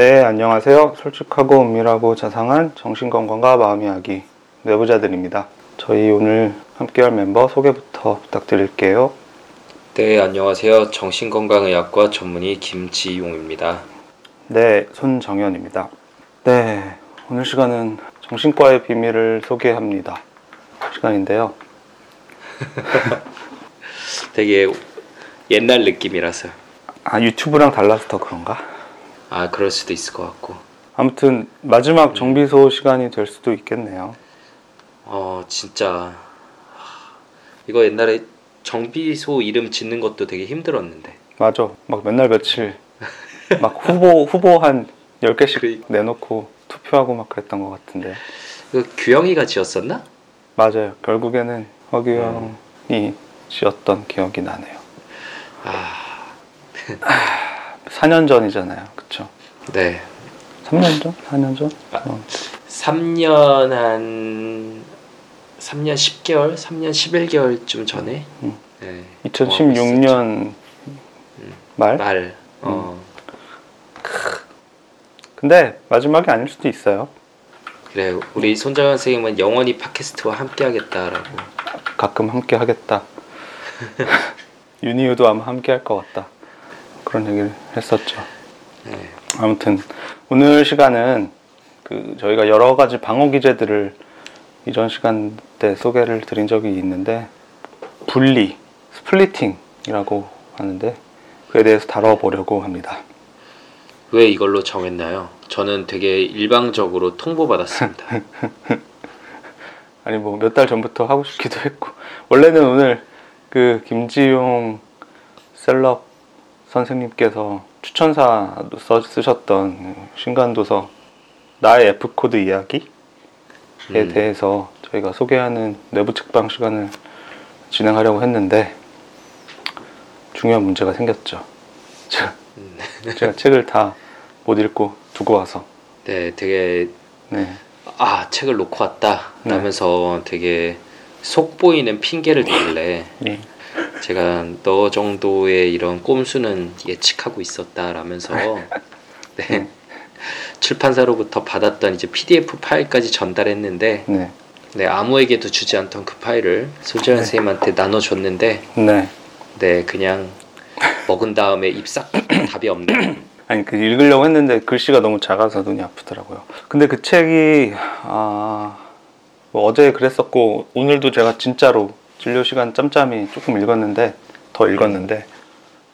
네, 안녕하세요. 솔직하고 은밀하고 자상한 정신건강과 마음 이야기 내부자들입니다. 저희 오늘 함께할 멤버 소개부터 부탁드릴게요. 네, 안녕하세요. 정신건강의학과 전문의 김지용입니다. 네, 손정현입니다. 네, 오늘 시간은 정신과의 비밀을 소개합니다. 시간인데요. 되게 옛날 느낌이라서. 아, 유튜브랑 달라서 더 그런가? 아, 그럴 수도 있을 것 같고. 아무튼 마지막 정비소 시간이 될 수도 있겠네요. 어, 진짜. 하, 이거 옛날에 정비소 이름 짓는 것도 되게 힘들었는데. 맞아. 막 맨날 며칠 막 후보 후보 한 10개씩 그러니까. 내놓고 투표하고 막 그랬던 것 같은데. 그 규영이가 지었었나? 맞아요. 결국에는 허규영이 지었던 기억이 나네요. 아, 4년 전이잖아요. 네. 3년 전? 4년 전? 아. 어. 3년 한 3년 10개월, 3년 11개월쯤 전에. 음. 네. 2016년 말? 말. 어. 근데 마지막이 아닐 수도 있어요. 그래 우리 손정현 선생님은 영원히 팟캐스트와 함께하겠다라고 가끔 함께 하겠다. 윤희우도 아마 함께 할 것 같다. 그런 얘기를 했었죠. 네. 아무튼 오늘 시간은 그 저희가 여러 가지 방어 기제들을 이전 시간 때 소개를 드린 적이 있는데 분리, 스플리팅이라고 하는데 그에 대해서 다뤄보려고 합니다. 왜 이걸로 정했나요? 저는 되게 일방적으로 통보받았습니다. 아니 뭐 몇 달 전부터 하고 싶기도 했고 원래는 오늘 그 김지용 셀럽 선생님께서 추천사도 써 쓰셨던 신간 도서 나의 F 코드 이야기에 음. 대해서 저희가 소개하는 뇌부 책방 시간을 진행하려고 했는데 중요한 문제가 생겼죠. 제가, 음. 제가 책을 다 못 읽고 두고 와서 네, 되게 네. 아 책을 놓고 왔다 라면서 되게 속 보이는 핑계를 대길래 예. 제가 너 정도의 이런 꼼수는 예측하고 있었다라면서 네. 출판사로부터 받았던 이제 PDF 파일까지 전달했는데 네. 네, 아무에게도 주지 않던 그 파일을 소재현 네. 선생님한테 나눠줬는데 네. 네 그냥 먹은 다음에 입싹 답이 없네 아니 그 읽으려고 했는데 글씨가 너무 작아서 눈이 아프더라고요. 근데 그 책이 아, 뭐 어제 그랬었고 오늘도 제가 진짜로 진료 시간 짬짬이 조금 읽었는데 더 읽었는데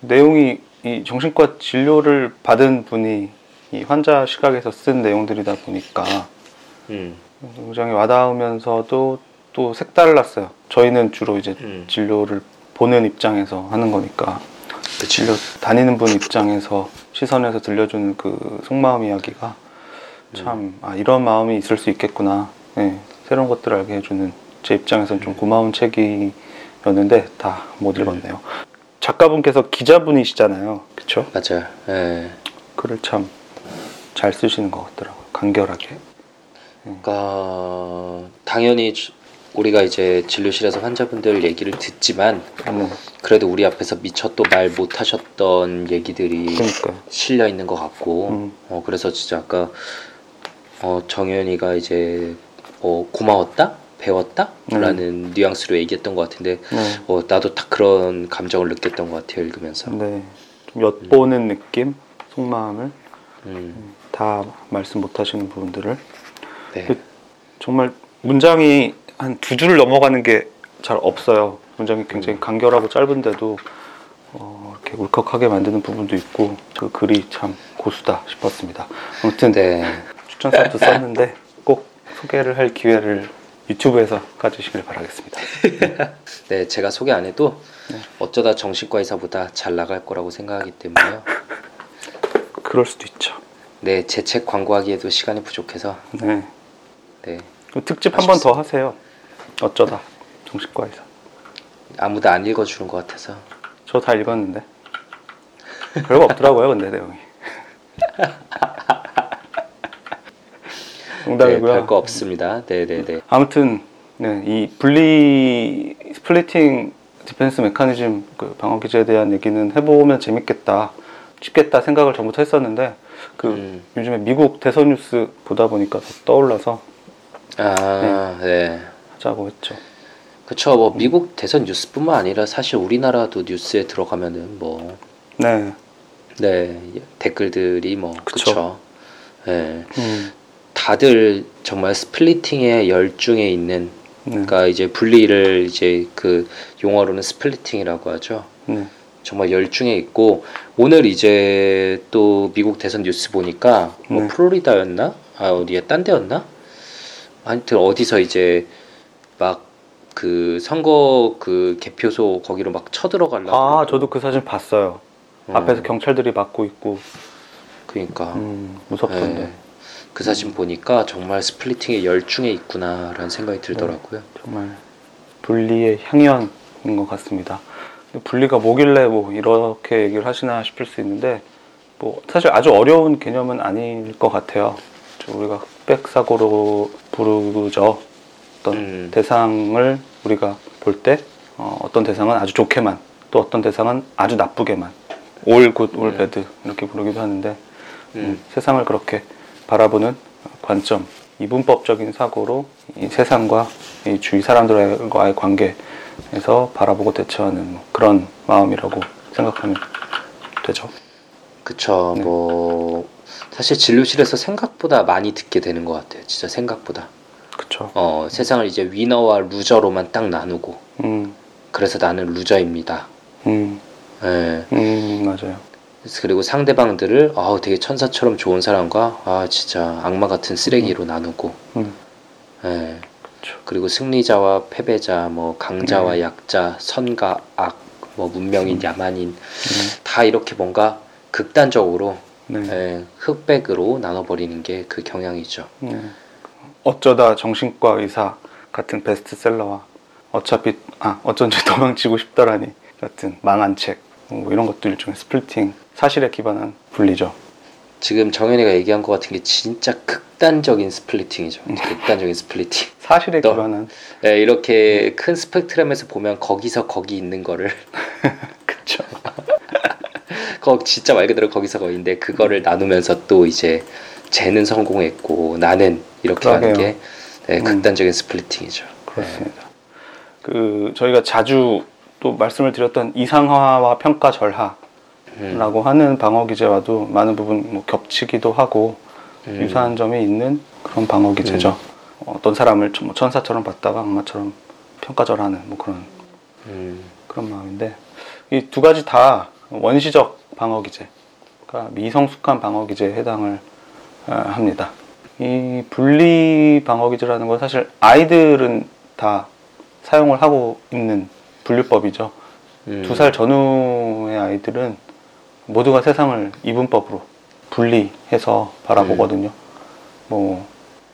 내용이 이 정신과 진료를 받은 분이 이 환자 시각에서 쓴 내용들이다 보니까 음, 굉장히 와닿으면서도 또 색달랐어요. 저희는 주로 이제 음. 진료를 보는 입장에서 하는 거니까 그쵸 진료 다니는 분 입장에서 시선에서 들려주는 그 속마음 이야기가 참 아, 이런 마음이 있을 수 있겠구나 네, 새로운 것들을 알게 해주는 제 입장에서는 좀 고마운 책이었는데 다 못 읽었네요. 작가분께서 기자분이시잖아요. 그쵸? 맞아요. 예. 글을 참 잘 쓰시는 것 같더라고요. 간결하게. 그러니까 당연히 주- 우리가 이제 진료실에서 환자분들 얘기를 듣지만 네, 그래도 우리 앞에서 미처 또 말 못하셨던 얘기들이 그러니까요. 실려 있는 것 같고 음. 어, 그래서 진짜 아까 어, 정현이가 이제 어, 고마웠다 배웠다 음. 라는 뉘앙스로 얘기했던 것 같은데 네. 어, 나도 딱 그런 감정을 느꼈던 것 같아요 읽으면서 네, 좀 엿보는 느낌 속마음을 음, 다 말씀 못 하시는 부분들을 네. 그- 정말 문장이 한 두줄 넘어가는 게 잘 없어요. 문장이 굉장히 간결하고 짧은데도 어, 이렇게 울컥하게 만드는 부분도 있고 그 글이 참 고수다 싶었습니다. 아무튼 네. 추천사도 썼는데 꼭 소개를 할 기회를 유튜브에서 가지시길 바라겠습니다. 네, 제가 소개 안 해도 네. 어쩌다 정신과 의사보다 잘 나갈 거라고 생각하기 때문에요. 그럴 수도 있죠. 네, 제 책 광고하기에도 시간이 부족해서 네. 네, 그럼 특집 한 번 더 하세요. 어쩌다 정신과에서. 아무도 안 읽어주는 것 같아서 저 다 읽었는데 별거 없더라고요, 근데 내용이. 네, 농담이고요. 별거 없습니다. 네, 네, 네. 아무튼 네, 이 분리 splitting defense mechanism 그 방어 기제에 대한 얘기는 해보면 재밌겠다. 싶겠다 생각을 전부터 했었는데 그 음. 요즘에 미국 대선 뉴스 보다 보니까 더 떠올라서 아, 네. 하자고 했죠. 그쵸. 뭐 미국 대선 뉴스뿐만 아니라 사실 우리나라도 뉴스에 들어가면은 뭐 네. 네, 댓글들이 뭐 그쵸. 그쵸. 네. 음, 다들 정말 splitting의 열중에 있는 네. 그러니까 이제 분리를 이제 그 용어로는 splitting이라고 하죠. 네. 정말 열중에 있고 오늘 이제 또 미국 대선 뉴스 보니까 뭐 네. 플로리다였나? 아 어디야? 딴 데였나? 하여튼 어디서 이제 막 그 선거 그 개표소 거기로 막 쳐들어가려고 아. 저도 그 사진 봤어요. 어, 앞에서 경찰들이 막고 있고 그러니까 음, 무섭던데. 예. 그 사진 보니까 정말 스플리팅의 열중에 있구나라는 생각이 들더라고요. 정말 분리의 향연인 것 같습니다. 분리가 뭐길래 뭐 이렇게 얘기를 하시나 싶을 수 있는데 뭐 사실 아주 어려운 개념은 아닐 것 같아요. 저 우리가 흑백 사고로 부르죠. 어떤 음. 대상을 우리가 볼때 어, 어떤 대상은 아주 좋게만 또 어떤 대상은 아주 나쁘게만 all good, all 음. bad 이렇게 부르기도 하는데 음, 음. 세상을 그렇게 바라보는 관점, 이분법적인 사고로 이 세상과 이 주위 사람들과의 관계에서 바라보고 대처하는 뭐 그런 마음이라고 생각하면 되죠. 그쵸. 네. 뭐 사실 진료실에서 생각보다 많이 듣게 되는 것 같아요. 진짜 생각보다. 그렇죠. 어, 세상을 이제 위너와 루저로만 딱 나누고 음, 그래서 나는 루저입니다. 음, 예. 음, 맞아요. 그리고 상대방들을 아 되게 천사처럼 좋은 사람과 아 진짜 악마 같은 쓰레기로 나누고 음, 예. 그렇죠. 그리고 승리자와 패배자 뭐 강자와 네. 약자 선과 악뭐 문명인 야만인 음, 다 이렇게 뭔가 극단적으로 네. 예, 흑백으로 나눠버리는 게 그 경향이죠. 네. 어쩌다 정신과 의사 같은 베스트셀러와 어차피 아 어쩐지 도망치고 싶더라니 같은 망한 책 뭐 이런 것도 일종의 splitting 사실에 기반한 분리죠. 지금 정현이가 얘기한 것 같은 게 진짜 극단적인 splitting이죠. 음. 극단적인 splitting. 사실에 또- 기반한 예, 이렇게 큰 스펙트럼에서 보면 거기서 거기 있는 거를 그쵸. 거 진짜 말 그대로 거기서 거기인데 그거를 나누면서 또 이제 쟤는 성공했고 나는 이렇게 하는 그러게요. 게 네, 음. 극단적인 스플리팅이죠. 그렇습니다. 그 저희가 자주 또 말씀을 드렸던 이상화와 평가 절하 라고 음, 하는 방어 기제와도 많은 부분 뭐 겹치기도 하고 음. 유사한 점이 있는 그런 방어 기제죠. 어떤 사람을 뭐 천사처럼 봤다가 악마처럼 평가절하는 뭐 그런 음, 그런 마음인데 이 두 가지 다 원시적 방어 기제, 그러니까 미성숙한 방어 기제에 해당을 어, 합니다. 이 분리 방어 기제라는 건 사실 아이들은 다 사용을 하고 있는 분류법이죠. 음. 두살 전후의 아이들은 모두가 세상을 이분법으로 분리해서 바라보거든요. 뭐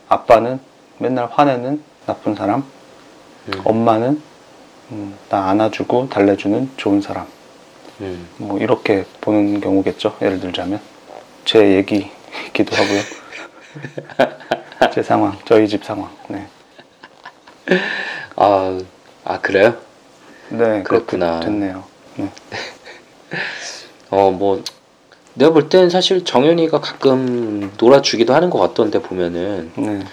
아빠는 맨날 화내는 나쁜 사람, 음, 엄마는 음, 나 안아주고 달래주는 좋은 사람. 음. 뭐 이렇게 보는 경우겠죠. 예를 들자면 제 얘기이기도 하고요. 제 상황, 저희 집 상황. 네, 아, 아 그래요? 네 그렇구나. 됐네요. 네. 어, 뭐 내가 볼 땐 사실 정현이가 가끔 놀아주기도 하는 것 같던데 보면은. 네,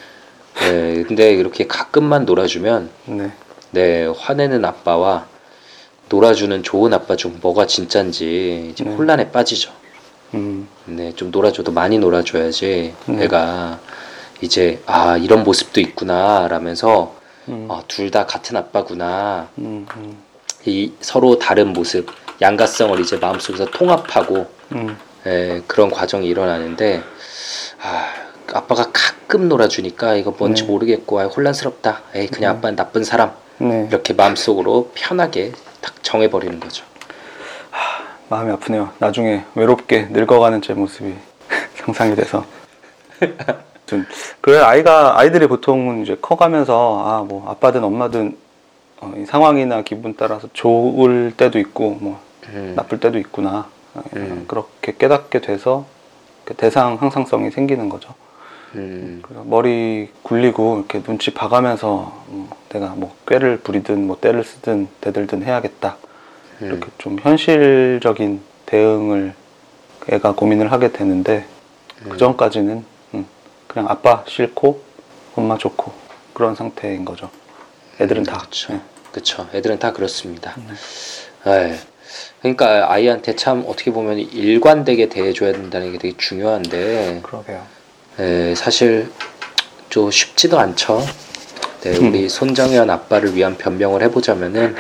네, 근데 이렇게 가끔만 놀아주면 네, 네 화내는 아빠와 놀아주는 좋은 아빠 중 뭐가 진짠지 이제 네. 혼란에 빠지죠. 음, 네, 좀 놀아줘도 많이 놀아줘야지 네. 내가 이제 아 이런 모습도 있구나 라면서 음, 아, 둘 다 같은 아빠구나. 음, 음, 이 서로 다른 모습 양가성을 이제 마음속에서 통합하고 음, 예, 그런 과정이 일어나는데 아, 아빠가 가끔 놀아주니까 이거 뭔지 네. 모르겠고 아, 혼란스럽다. 에이 그냥 음. 아빠는 나쁜 사람 네, 이렇게 마음속으로 편하게 딱 정해버리는 거죠. 마음이 아프네요. 나중에 외롭게 늙어가는 제 모습이 상상이 돼서. 좀 그래 아이가 아이들이 보통은 이제 커가면서 아 뭐 아빠든 엄마든 어, 이 상황이나 기분 따라서 좋을 때도 있고 뭐 음, 나쁠 때도 있구나 어, 음. 그렇게 깨닫게 돼서 그 대상 항상성이 생기는 거죠. 음, 그래서 머리 굴리고 이렇게 눈치 봐가면서 음, 내가 뭐 꾀를 부리든 뭐 때를 쓰든 대들든 해야겠다. 음, 이렇게 좀 현실적인 대응을 애가 고민을 하게 되는데 그 전까지는 음, 그냥 아빠 싫고 엄마 좋고 그런 상태인 거죠. 애들은 다. 그렇죠. 네. 그렇죠. 애들은 다 그렇습니다. 예. 그러니까 아이한테 참 어떻게 보면 일관되게 대해줘야 된다는 게 되게 중요한데 그러게요. 예, 사실 좀 쉽지도 않죠. 네, 우리 손정현 아빠를 위한 변명을 해보자면은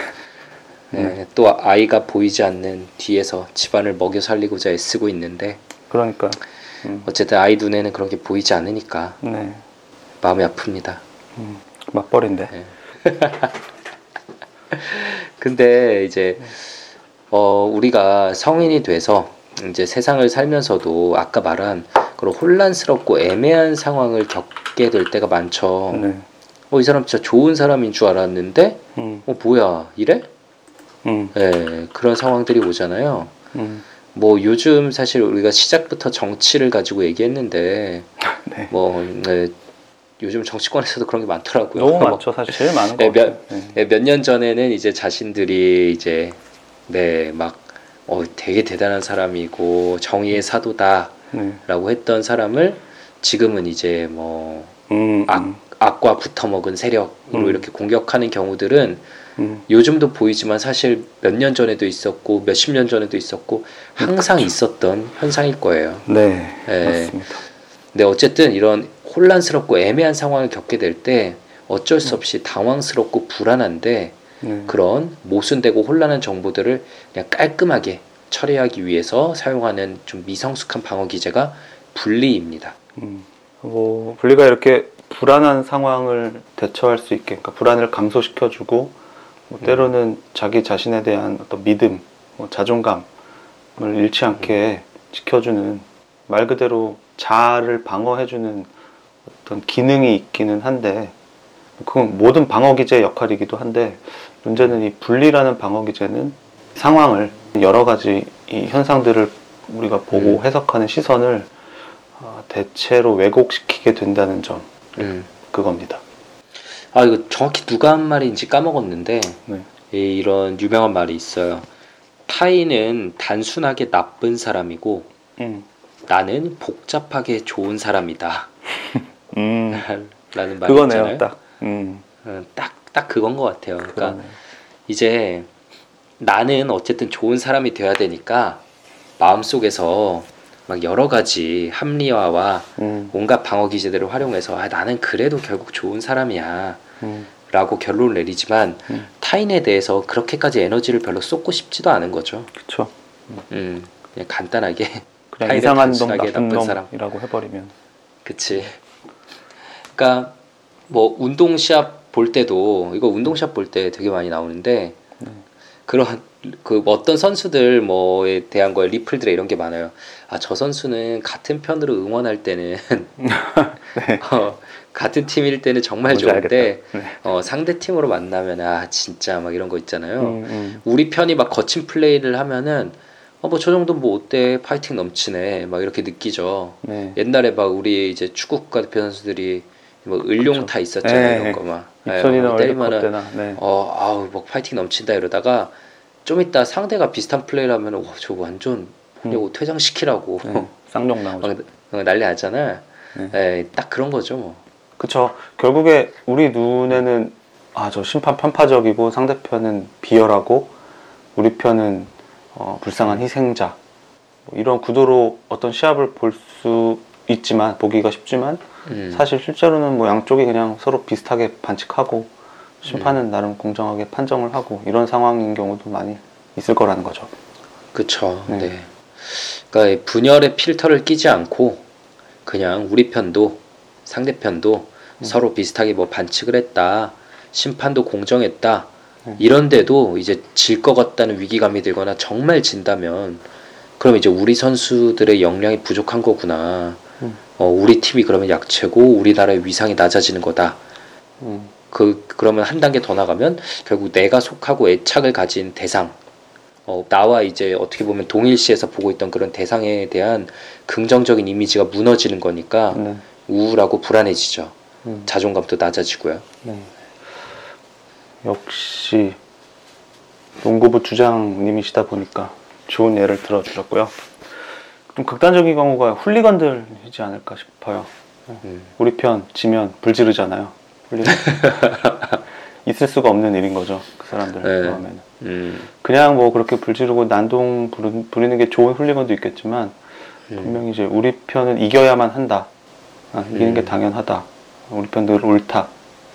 예, 또 아이가 보이지 않는 뒤에서 집안을 먹여 살리고자 애쓰고 있는데 그러니까 음, 어쨌든 아이 눈에는 그런 게 보이지 않으니까 네 마음이 아픕니다. 음, 맞벌인데. 네. 근데 이제 어 우리가 성인이 돼서 이제 세상을 살면서도 아까 말한 그런 혼란스럽고 애매한 상황을 겪게 될 때가 많죠. 네. 어 이 사람 진짜 좋은 사람인 줄 알았는데 음, 어 뭐야 이래? 음, 예 그런 상황들이 오잖아요. 음, 뭐 요즘 사실 우리가 시작부터 정치를 가지고 얘기했는데 네. 뭐 네, 요즘 정치권에서도 그런 게 많더라고요. 너무 뭐 많죠. 사실 제일 많은 네, 거 같아요. 네. 몇년 전에는 이제 자신들이 이제 네 막 어, 되게 대단한 사람이고 정의의 사도다라고 네. 했던 사람을 지금은 이제 뭐 음, 악, 음, 악과 붙어먹은 세력으로 음. 이렇게 공격하는 경우들은 음, 요즘도 보이지만 사실 몇 년 전에도 있었고 몇십 년 전에도 있었고 항상 있었던 현상일 거예요. 네, 네. 맞습니다. 근데 어쨌든 이런 혼란스럽고 애매한 상황을 겪게 될 때 어쩔 수 없이 당황스럽고 불안한데 네. 그런 모순되고 혼란한 정보들을 그냥 깔끔하게 처리하기 위해서 사용하는 좀 미성숙한 방어 기제가 분리입니다. 음, 뭐 분리가 이렇게 불안한 상황을 대처할 수 있게, 그러니까 불안을 감소시켜주고, 뭐 때로는 자기 자신에 대한 어떤 믿음, 뭐 자존감을 잃지 않게 지켜주는 말 그대로 자아를 방어해주는 어떤 기능이 있기는 한데, 그건 모든 방어 기제의 역할이기도 한데, 문제는 이 분리라는 방어 기제는 상황을 여러 가지 이 현상들을 우리가 보고 음. 해석하는 시선을 아, 대체로 왜곡시키게 된다는 점 음. 그겁니다. 아 이거 정확히 누가 한 말인지 까먹었는데 네. 이- 이런 유명한 말이 있어요. 타인은 단순하게 나쁜 사람이고 음. 나는 복잡하게 좋은 사람이다. 음. 라는 말이 그거네요. 딱. 음. 어, 딱, 딱 그건 것 같아요. 그러니까 그러네. 이제 나는 어쨌든 좋은 사람이 돼야 되니까 마음속에서 막 여러 가지 합리화와 음. 온갖 방어 기제들을 활용해서 아, 나는 그래도 결국 좋은 사람이야 음. 라고 결론을 내리지만 음. 타인에 대해서 그렇게까지 에너지를 별로 쏟고 싶지도 않은 거죠. 그쵸. 음, 그냥 간단하게 그냥 이상한 놈, 나쁜 나쁜 사람. 놈이라고 해버리면. 그치. 그러니까 뭐 운동 시합 볼 때도 이거 운동 시합 볼때 되게 많이 나오는데 음. 그런 그 어떤 선수들 뭐에 대한 거에 리플들에 이런 게 많아요. 아 저 선수는 같은 편으로 응원할 때는 네. 어, 같은 팀일 때는 정말 좋은데. 네. 어, 상대 팀으로 만나면 아 진짜 막 이런 거 있잖아요. 음, 음. 우리 편이 막 거친 플레이를 하면은 어 뭐 저 정도 뭐 어때 파이팅 넘치네 막 이렇게 느끼죠. 네. 옛날에 막 우리 이제 축구 국가대표 선수들이 뭐 을룡타 있었잖아요 네. 이런 거 막 입선이나 월드컵 때리면은 때나. 네. 어 아우 막 파이팅 넘친다 이러다가 좀 이따 상대가 비슷한 플레이를 하면 와저 완전 이거 퇴장시키라고 네. 쌍욕 나오죠. 막 어, 난리 났잖아. 네. 예, 딱 그런 거죠 뭐. 그쵸. 결국에 우리 눈에는 아, 저 심판 편파적이고 상대편은 비열하고 우리 편은 어, 불쌍한 희생자. 뭐 이런 구도로 어떤 시합을 볼 수 있지만, 보기가 쉽지만, 음. 사실 실제로는 뭐 양쪽이 그냥 서로 비슷하게 반칙하고, 심판은 음. 나름 공정하게 판정을 하고, 이런 상황인 경우도 많이 있을 거라는 거죠. 그쵸. 네. 네. 그러니까 이 분열의 필터를 끼지 않고 그냥 우리 편도 상대편도 음. 서로 비슷하게 뭐 반칙을 했다. 심판도 공정했다. 음. 이런데도 이제 질 것 같다는 위기감이 들거나 정말 진다면 그럼 이제 우리 선수들의 역량이 부족한 거구나. 음. 어, 우리 팀이 그러면 약체고 우리나라의 위상이 낮아지는 거다. 음, 그 그러면 한 단계 더 나가면 결국 내가 속하고 애착을 가진 대상 어, 나와 이제 어떻게 보면 동일시에서 보고 있던 그런 대상에 대한 긍정적인 이미지가 무너지는 거니까 네. 우울하고 불안해지죠. 음, 자존감도 낮아지고요. 네. 역시 농구부 주장님이시다 보니까 좋은 예를 들어주셨고요. 좀 극단적인 경우가 훌리건들이지 않을까 싶어요. 음. 우리 편 지면 불 지르잖아요. 훌리건. 있을 수가 없는 일인 거죠. 그 사람들 네. 마음에는. 음. 그냥 뭐 그렇게 불 지르고 난동 부리는 게 좋은 훌리건도 있겠지만 음. 분명히 이제 우리 편은 이겨야만 한다. 아, 이기는 게 음. 당연하다. 우리 편들 옳다.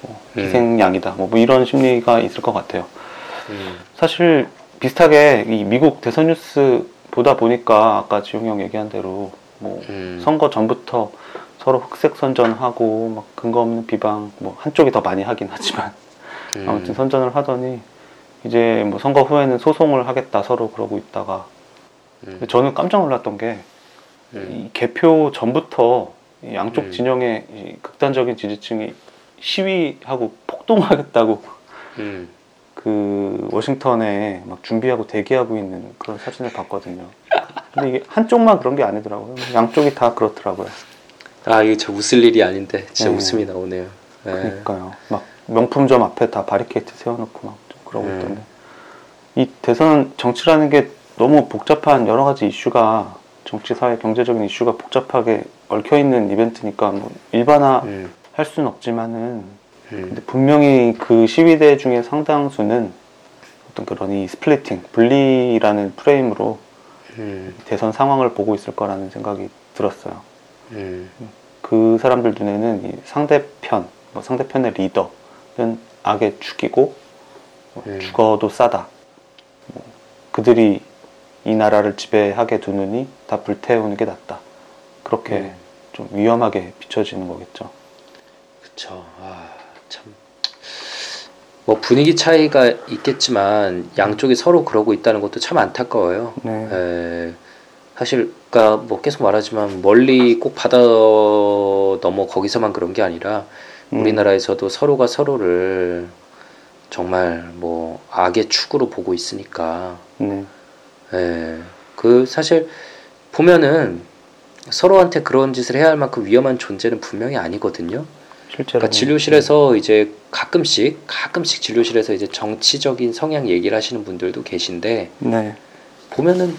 뭐 음. 희생양이다. 뭐, 뭐 이런 심리가 있을 것 같아요. 음. 사실 비슷하게 이 미국 대선 뉴스 보다 보니까 아까 지용이 형 얘기한 대로 뭐 음. 선거 전부터 서로 흑색 선전하고 막 근거 없는 비방 뭐 한쪽이 더 많이 하긴 하지만 음. 아무튼 선전을 하더니 이제 뭐 선거 후에는 소송을 하겠다 서로 그러고 있다가 음. 저는 깜짝 놀랐던 게 음. 이 개표 전부터 이 양쪽 음. 진영의 이 극단적인 지지층이 시위하고 폭동하겠다고 음. 그 워싱턴에 막 준비하고 대기하고 있는 그런 사진을 봤거든요. 근데 이게 한쪽만 그런 게 아니더라고요. 양쪽이 다 그렇더라고요. 아 이게 저 웃을 일이 아닌데 진짜 네. 웃음이 나오네요. 네. 그러니까요. 막 명품점 앞에 다 바리케이트 세워놓고 막좀 그러고 음. 있던데. 이 대선 정치라는 게 너무 복잡한 여러 가지 이슈가 정치, 사회, 경제적인 이슈가 복잡하게 얽혀 있는 이벤트니까 뭐 일반화할 음. 수는 없지만은 음. 근데 분명히 그 시위대 중에 상당수는 어떤 그런 이 splitting, 분리라는 프레임으로 음. 대선 상황을 보고 있을 거라는 생각이 들었어요. 음. 그 사람들 눈에는 이 상대편, 뭐 상대편의 리더는 악의 축이고 뭐 음. 죽어도 싸다. 뭐 그들이 이 나라를 지배하게 두느니 다 불태우는 게 낫다. 그렇게 음. 좀 위험하게 비춰지는 거겠죠. 그쵸. 아, 참. 뭐 분위기 차이가 있겠지만 양쪽이 서로 그러고 있다는 것도 참 안타까워요. 네. 에, 사실 그러니까 뭐 계속 말하지만 멀리 꼭 바다 넘어 거기서만 그런 게 아니라 음. 우리나라에서도 서로가 서로를 정말 뭐 악의 축으로 보고 있으니까 네. 예, 그 사실 보면은 서로한테 그런 짓을 해야 할 만큼 위험한 존재는 분명히 아니거든요. 실제로 그러니까 진료실에서 이제 가끔씩 가끔씩 진료실에서 이제 정치적인 성향 얘기를 하시는 분들도 계신데 네. 보면은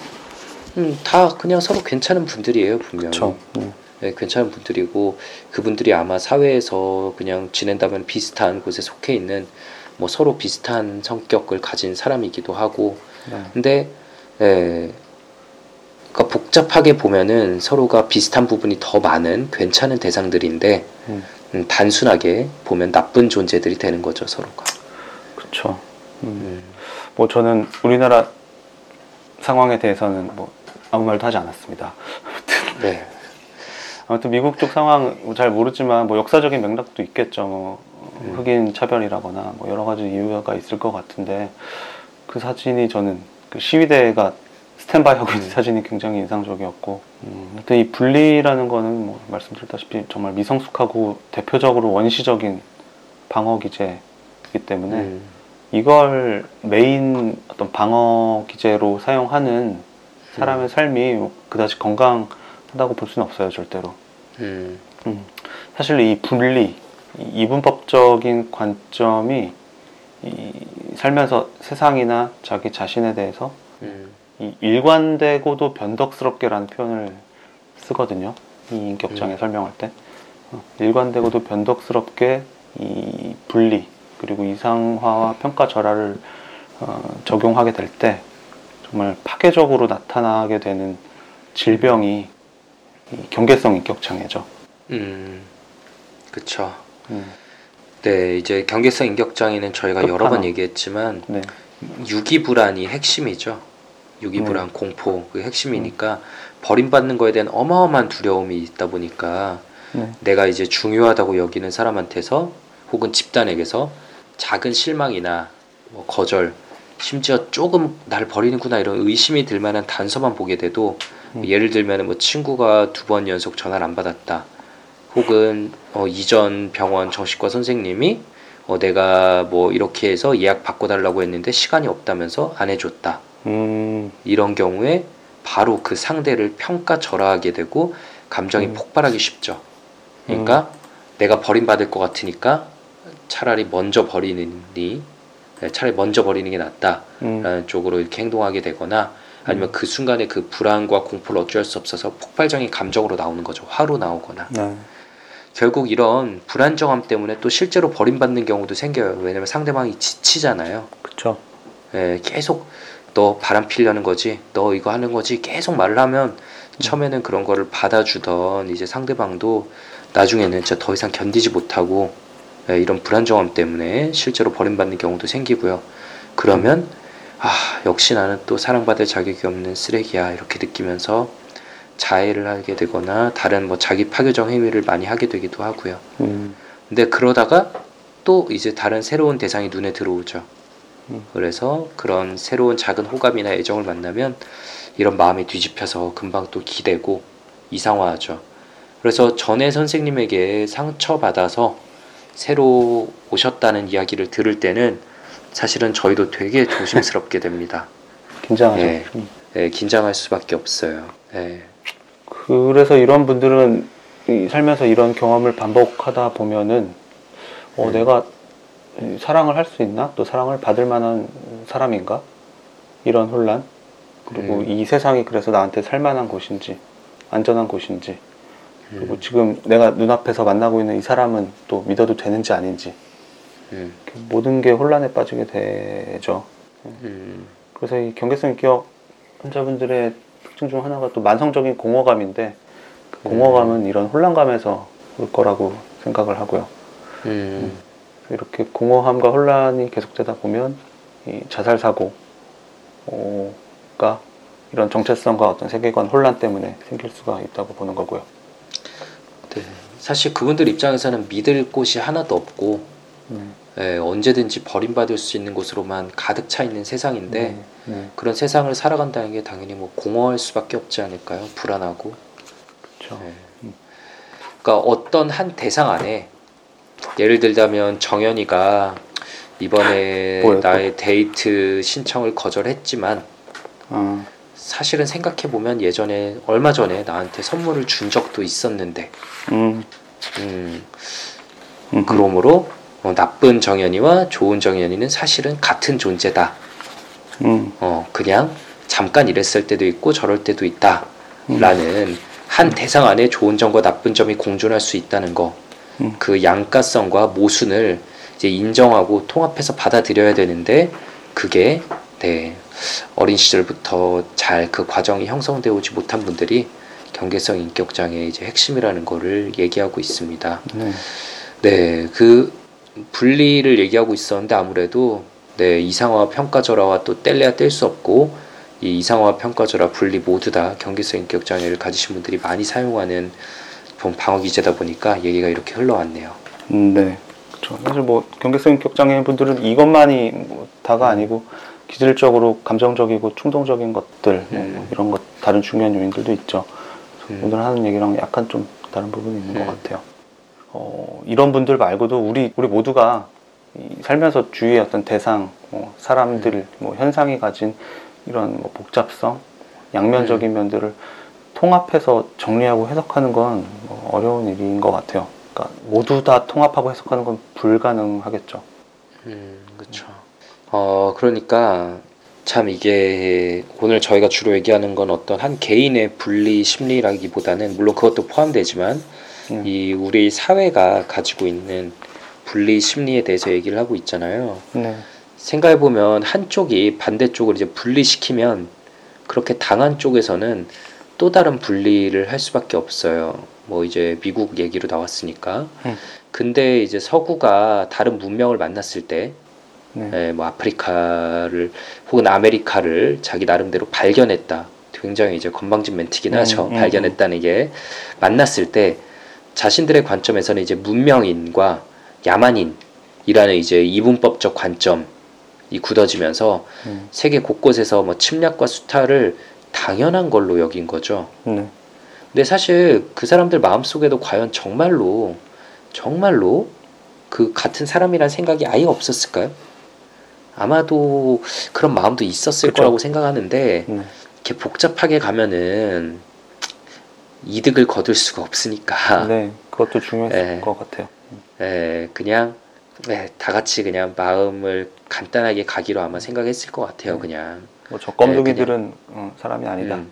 음, 다 그냥 서로 괜찮은 분들이에요 분명히. 네. 네, 괜찮은 분들이고 그분들이 아마 사회에서 그냥 지낸다면 비슷한 곳에 속해 있는 뭐 서로 비슷한 성격을 가진 사람이기도 하고 네. 근데 예, 그러니까 복잡하게 보면은 서로가 비슷한 부분이 더 많은 괜찮은 대상들인데 음. 음, 단순하게 보면 나쁜 존재들이 되는 거죠 서로가. 그렇죠. 음. 음, 뭐 저는 우리나라 상황에 대해서는 뭐 아무 말도 하지 않았습니다. 네. 아무튼 미국 쪽 상황 잘 모르지만 뭐 역사적인 맥락도 있겠죠. 뭐 음. 흑인 차별이라거나 뭐 여러 가지 이유가 있을 것 같은데 그 사진이 저는 그 시위대가 스탠바이 하고 있는 사진이 굉장히 인상적이었고 음, 하여튼 이 분리라는 거는 뭐 말씀드렸다시피 정말 미성숙하고 대표적으로 원시적인 방어 기제이기 때문에 음, 이걸 메인 어떤 방어 기제로 사용하는 사람의 삶이 그다지 건강하다고 볼 수는 없어요 절대로. 음, 음, 사실 이 분리, 이 이분법적인 관점이 이 살면서 세상이나 자기 자신에 대해서 음, 이 일관되고도 변덕스럽게라는 표현을 쓰거든요. 이 인격장애 음. 설명할 때 어, 일관되고도 변덕스럽게 이 분리 그리고 이상화와 평가 절하를 어, 적용하게 될 때 정말 파괴적으로 나타나게 되는 질병이 이 경계성 인격 장애죠. 음, 그쵸. 음, 네, 이제 경계성 인격 장애는 저희가 여러 번. 얘기했지만 네, 유기 불안이 핵심이죠. 유기불안, 공포 그 핵심이니까 버림받는 거에 대한 어마어마한 두려움이 있다 보니까 네, 내가 이제 중요하다고 여기는 사람한테서 혹은 집단에게서 작은 실망이나 뭐 거절, 심지어 조금 날 버리는구나 이런 의심이 들 만한 단서만 보게 돼도 음. 예를 들면 뭐 친구가 두 번 연속 전화를 안 받았다. 혹은 어, 이전 병원 정신과 선생님이 어, 내가 뭐 이렇게 해서 예약 바꿔달라고 했는데 시간이 없다면서 안 해줬다. 음, 이런 경우에 바로 그 상대를 평가절하하게 되고 감정이 음. 폭발하기 쉽죠. 그러니까 내가 버림받을 것 같으니까 차라리 먼저 버리느니 네, 차라리 먼저 버리는 게 낫다라는 음, 쪽으로 이렇게 행동하게 되거나 아니면 그 순간에 그 불안과 공포를 어쩔 수 없어서 폭발적인 감정으로 나오는 거죠. 화로 나오거나. 네. 결국 이런 불안정함 때문에 또 실제로 버림받는 경우도 생겨요. 왜냐면 상대방이 지치잖아요. 그쵸. 예, 계속 너 바람 피려는 거지, 너 이거 하는 거지 계속 말을 하면 처음에는 그런 거를 받아주던 이제 상대방도 나중에는 진짜 더 이상 견디지 못하고 예, 이런 불안정함 때문에 실제로 버림받는 경우도 생기고요. 그러면 아 역시 나는 또 사랑받을 자격이 없는 쓰레기야 이렇게 느끼면서 자해를 하게 되거나 다른 뭐 자기 파괴적 행위를 많이 하게 되기도 하고요. 음. 근데 그러다가 또 이제 다른 새로운 대상이 눈에 들어오죠. 음. 그래서 그런 새로운 작은 호감이나 애정을 만나면 이런 마음이 뒤집혀서 금방 또 기대고 이상화하죠. 그래서 전에 선생님에게 상처받아서 새로 오셨다는 이야기를 들을 때는 사실은 저희도 되게 조심스럽게 됩니다. 긴장하죠. 예. 음. 예, 긴장할 수밖에 없어요. 예. 그래서 이런 분들은 이 살면서 이런 경험을 반복하다 보면은 어, 음. 내가 이 사랑을 할 수 있나? 또 사랑을 받을 만한 사람인가? 이런 혼란. 그리고 음. 이 세상이 그래서 나한테 살만한 곳인지, 안전한 곳인지, 그리고 음, 지금 내가 눈앞에서 만나고 있는 이 사람은 또 믿어도 되는지 아닌지, 음, 모든 게 혼란에 빠지게 되죠. 음, 그래서 이 경계성 기억 환자분들의 특징 중 하나가 또 만성적인 공허감인데 그 공허감은 이런 혼란감에서 올 거라고 생각을 하고요. 음, 이렇게 공허함과 혼란이 계속되다 보면 이 자살 사고가 이런 정체성과 어떤 세계관 혼란 때문에 생길 수가 있다고 보는 거고요. 네. 사실 그분들 입장에서는 믿을 곳이 하나도 없고 음, 예, 언제든지 버림받을 수 있는 곳으로만 가득 차 있는 세상인데 네, 네, 그런 세상을 살아간다는 게 당연히 뭐 공허할 수밖에 없지 않을까요? 불안하고. 그렇죠. 예. 그러니까 어떤 한 대상 안에 예를 들자면 정연이가 이번에 또? 나의 데이트 신청을 거절했지만 아, 사실은 생각해 보면 예전에 얼마 전에 나한테 선물을 준 적도 있었는데, 음, 음, 음, 그러므로 어, 나쁜 정연이와 좋은 정연이는 사실은 같은 존재다. 음, 어, 그냥 잠깐 이랬을 때도 있고 저럴 때도 있다. 음. 라는 한 대상 안에 좋은 점과 나쁜 점이 공존할 수 있다는 거. 음. 그 양가성과 모순을 이제 인정하고 통합해서 받아들여야 되는데 그게 네, 어린 시절부터 잘 그 과정이 형성되어 오지 못한 분들이 경계성 인격 장애의 이제 핵심이라는 거를 얘기하고 있습니다. 네, 네, 그 분리를 얘기하고 있었는데 아무래도 네, 이상화 평가절하와 또 뗄래야 뗄 수 없고 이 이상화 평가절하 분리 모두 다 경계성 인격 장애를 가지신 분들이 많이 사용하는 본 방어 기제다 보니까 얘기가 이렇게 흘러왔네요. 음, 네, 그렇죠. 사실 뭐 경계성 인격 장애 분들은 이것만이 뭐 다가 아니고 기질적으로 감정적이고 충동적인 것들 뭐 음. 이런 것 다른 중요한 요인들도 있죠. 음. 오늘 하는 얘기랑 약간 좀 다른 부분이 있는 음. 것 같아요. 어, 이런 분들 말고도 우리 우리 모두가 이 살면서 주위의 어떤 대상, 뭐 사람들, 음. 뭐 현상이 가진 이런 뭐 복잡성, 양면적인 음. 면들을 통합해서 정리하고 해석하는 건뭐 어려운 일인 것 같아요. 그러니까 모두 다 통합하고 해석하는 건 불가능하겠죠. 음, 그렇죠. 어, 그러니까 참 이게 오늘 저희가 주로 얘기하는 건 어떤 한 개인의 분리 심리라기보다는 물론 그것도 포함되지만 음. 이 우리 사회가 가지고 있는 분리 심리에 대해서 얘기를 하고 있잖아요. 네, 생각해 보면 한쪽이 반대쪽을 이제 분리시키면 그렇게 당한 쪽에서는 또 다른 분리를 할 수밖에 없어요. 뭐 이제 미국 얘기로 나왔으니까. 음. 근데 이제 서구가 다른 문명을 만났을 때, 네, 예, 뭐 아프리카를 혹은 아메리카를 자기 나름대로 발견했다. 굉장히 이제 건방진 멘트긴 음, 하죠. 음, 발견했다는 게 만났을 때 자신들의 관점에서는 이제 문명인과 야만인이라는 이제 이분법적 관점이 굳어지면서 음, 세계 곳곳에서 뭐 침략과 수탈을 당연한 걸로 여긴 거죠. 네, 근데 사실 그 사람들 마음속에도 과연 정말로 정말로 그 같은 사람이란 생각이 아예 없었을까요? 아마도 그런 마음도 있었을 그쵸. 거라고 생각하는데 네, 이렇게 복잡하게 가면은 이득을 거둘 수가 없으니까 네, 그것도 중요했을 예. 것 같아요. 예, 그냥 예, 다 같이 그냥 마음을 간단하게 가기로 아마 생각했을 것 같아요. 네. 그냥 뭐저 껌둥이들은 어, 사람이 아니다. 음,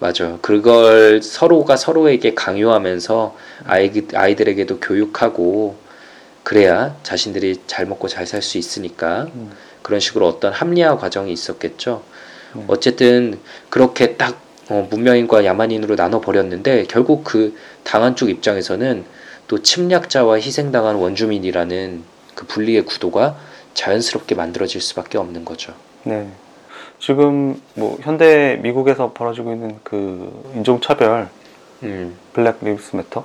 맞아요. 그걸 서로가 서로에게 강요하면서 아이, 아이들에게도 교육하고 그래야 자신들이 잘 먹고 잘 살 수 있으니까 음. 그런 식으로 어떤 합리화 과정이 있었겠죠. 음. 어쨌든 그렇게 딱 어, 문명인과 야만인으로 나눠 버렸는데 결국 그 당한 쪽 입장에서는 또 침략자와 희생당한 원주민이라는 그 분리의 구도가 자연스럽게 만들어질 수밖에 없는 거죠. 네. 지금 뭐 현대 미국에서 벌어지고 있는 그 인종차별 음, Black Lives Matter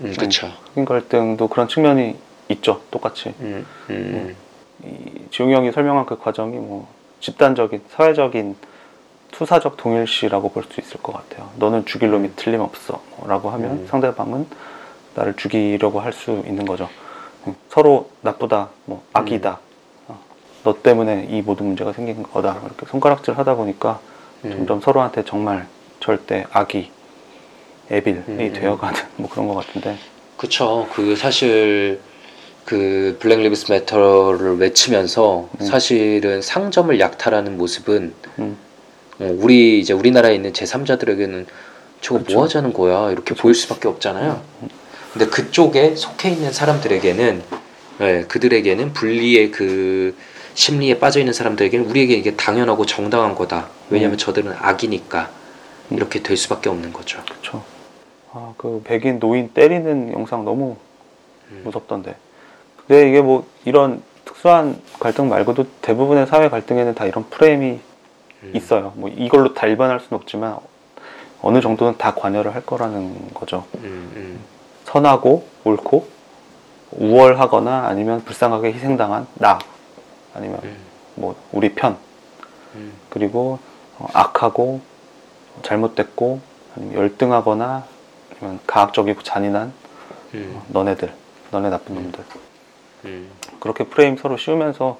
음 그렇죠. 흑인 갈등도 그런 측면이 있죠. 똑같이 음, 음, 이 지용이 형이 설명한 그 과정이 뭐 집단적인 사회적인 투사적 동일시라고 볼 수 있을 것 같아요. 너는 죽일 놈이 틀림없어라고 하면 음. 상대방은 나를 죽이려고 할 수 있는 거죠. 응. 서로 나쁘다, 뭐 악이다. 어, 너 때문에 이 모든 문제가 생긴 거다. 이렇게 손가락질 하다 보니까 음. 점점 서로한테 정말 절대 악이 evil이 음. 되어가는 뭐 그런 것 같은데. 그쵸. 그 사실 그 Black Lives Matter를 외치면서 음. 사실은 상점을 약탈하는 모습은 음, 어, 우리 이제 우리나라에 있는 제3자들에게는 저거 그쵸. 뭐 하자는 거야 이렇게 보일 수밖에 없잖아요. 근데 그쪽에 속해 있는 사람들에게는 네, 그들에게는 분리의 그 심리에 빠져 있는 사람들에게는 우리에게 이게 당연하고 정당한 거다. 왜냐하면 음. 저들은 악이니까 음. 이렇게 될 수밖에 없는 거죠. 그렇죠. 아, 그 백인 노인 때리는 영상 너무 음. 무섭던데. 근데 이게 뭐 이런 특수한 갈등 말고도 대부분의 사회 갈등에는 다 이런 프레임이 음. 있어요. 뭐 이걸로 다 일반할 수는 없지만 어느 정도는 다 관여를 할 거라는 거죠. 음, 음, 선하고 옳고 우월하거나 아니면 불쌍하게 희생당한 나 아니면 음, 뭐 우리 편 음, 그리고 어, 악하고 잘못됐고 아니면 열등하거나 아니면 가학적이고 잔인한 음, 어, 너네들 너네 나쁜 놈들 음. 그렇게 프레임 서로 씌우면서 어,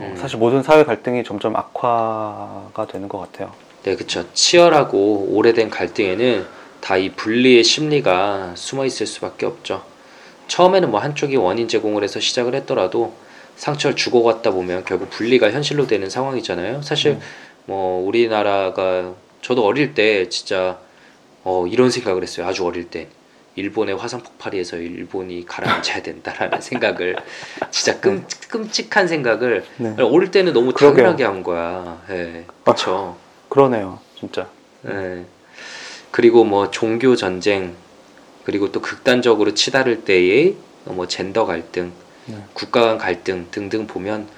음. 사실 모든 사회 갈등이 점점 악화가 되는 것 같아요. 네, 그쵸. 치열하고 오래된 갈등에는 다 이 분리의 심리가 숨어 있을 수밖에 없죠. 처음에는 뭐 한쪽이 원인 제공을 해서 시작을 했더라도 상처를 주고받다 보면 결국 분리가 현실로 되는 상황이잖아요. 사실 음. 뭐 우리나라가 저도 어릴 때 진짜 어 이런 생각을 했어요. 아주 어릴 때. 일본의 화산 폭발에서 일본이 가라앉아야 된다라는 생각을 진짜 끔, 끔찍한 생각을 네. 어릴 때는 너무 그러게요. 당연하게 한 거야. 예. 그렇죠. 그러네요, 진짜. 예. 그리고 뭐 종교 전쟁 그리고 또 극단적으로 치달을 때의 뭐 젠더 갈등, 네. 국가 간 갈등 등등 보면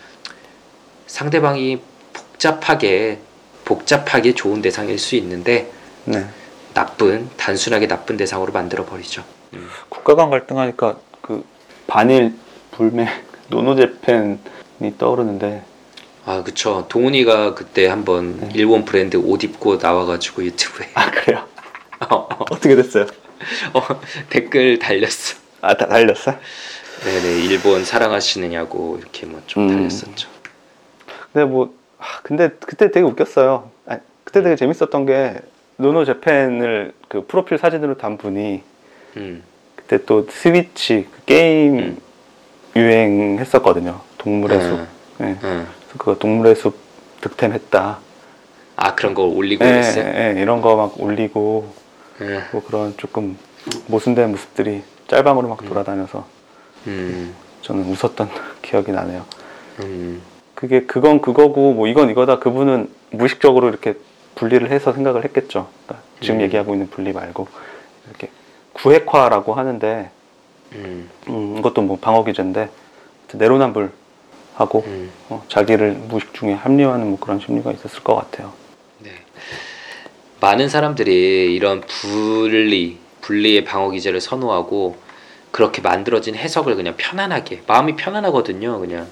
상대방이 복잡하게 복잡하게 좋은 대상일 수 있는데 네. 나쁜 단순하게 나쁜 대상으로 만들어 버리죠. 음. 국가 간 갈등하니까 그 반일 불매 노노재팬이 떠오르는데 아 그쵸. 동훈이가 그때 한번 네. 일본 브랜드 옷 입고 나와가지고 유튜브에 아 그래요? 어, 어, 어떻게 됐어요? 어, 댓글 달렸어. 아 다 달렸어? 네네 일본 사랑하시느냐고 이렇게 뭐좀 음. 달렸었죠. 근데 뭐 아, 근데 그때 되게 웃겼어요. 아, 그때 되게 재밌었던 게 노노 재팬을 그 프로필 사진으로 담 분이 음, 그때 또 스위치 그 게임 음. 유행했었거든요. 동물의 숲. 음, 네. 음. 그래서 그거 동물의 숲 득템했다. 아 그런 거 올리고 예, 그랬어요. 예, 이런 거 막 올리고 음, 뭐 그런 조금 모순된 모습들이 짤방으로 막 돌아다녀서 음, 저는 웃었던 기억이 나네요. 음, 그게 그건 그거고 뭐 이건 이거다. 그분은 무의식적으로 이렇게 분리를 해서 생각을 했겠죠. 그러니까 지금 음. 얘기하고 있는 분리 말고 이렇게 구획화라고 하는데 음, 음, 이것도 뭐 방어 기제인데 내로남불 하고 음. 어, 자기를 무의식 중에 합리화하는 뭐 그런 심리가 있었을 것 같아요. 네. 많은 사람들이 이런 분리, 분리의 방어 기제를 선호하고 그렇게 만들어진 해석을 그냥 편안하게 마음이 편안하거든요. 그냥